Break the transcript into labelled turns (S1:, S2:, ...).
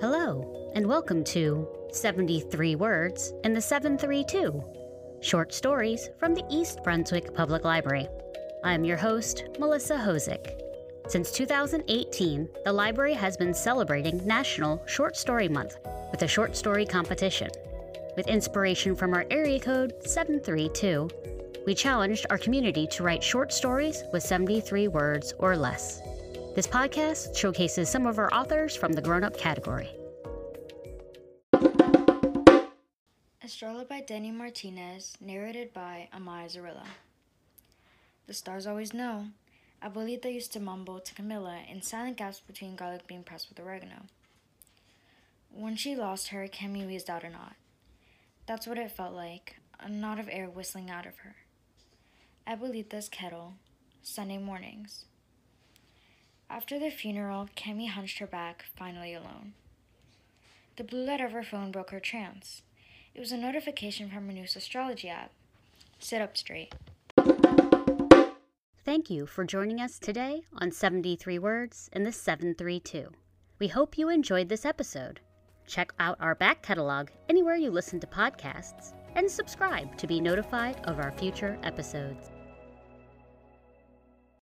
S1: Hello, and welcome to 73 Words in the 732 Short Stories from the East Brunswick Public Library. I'm your host, Melissa Hosick. Since 2018, the library has been celebrating National Short Story Month with a short story competition. With inspiration from our area code 732, we challenged our community to write short stories with 73 words or less. This podcast showcases some of our authors from the grown up category.
S2: Estrella by Denny Martinez, narrated by Amaya Zarilla. The stars always know. Abuelita used to mumble to Camilla in silent gaps between garlic being pressed with oregano. When she lost her, Cammy wheezed out a knot. That's what it felt like a knot of air whistling out of her. Abuelita's kettle, Sunday mornings. After the funeral, Cammy hunched her back, finally alone. The blue light of her phone broke her trance. It was a notification from her news astrology app. Sit up straight.
S1: Thank you for joining us today on 73 Words in the 732. We hope you enjoyed this episode. Check out our back catalog anywhere you listen to podcasts and subscribe to be notified of our future episodes.